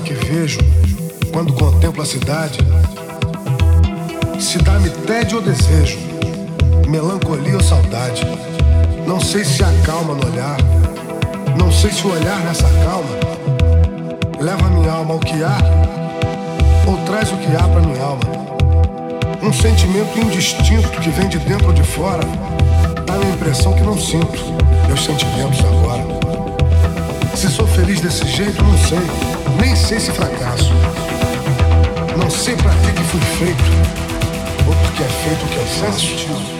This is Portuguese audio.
que vejo quando contemplo a cidade, se dá-me tédio ou desejo, melancolia ou saudade. Não sei se há calma no olhar, não sei se o olhar nessa calma leva minha alma ao que há ou traz o que há para minha alma. Um sentimento indistinto que vem de dentro ou de fora dá-me a impressão que não sinto meus sentimentos agora. Se sou feliz desse jeito, não sei. Nem sei se fracasso. Não sei pra que, fui feito. Ou porque é feito o que é eu faço.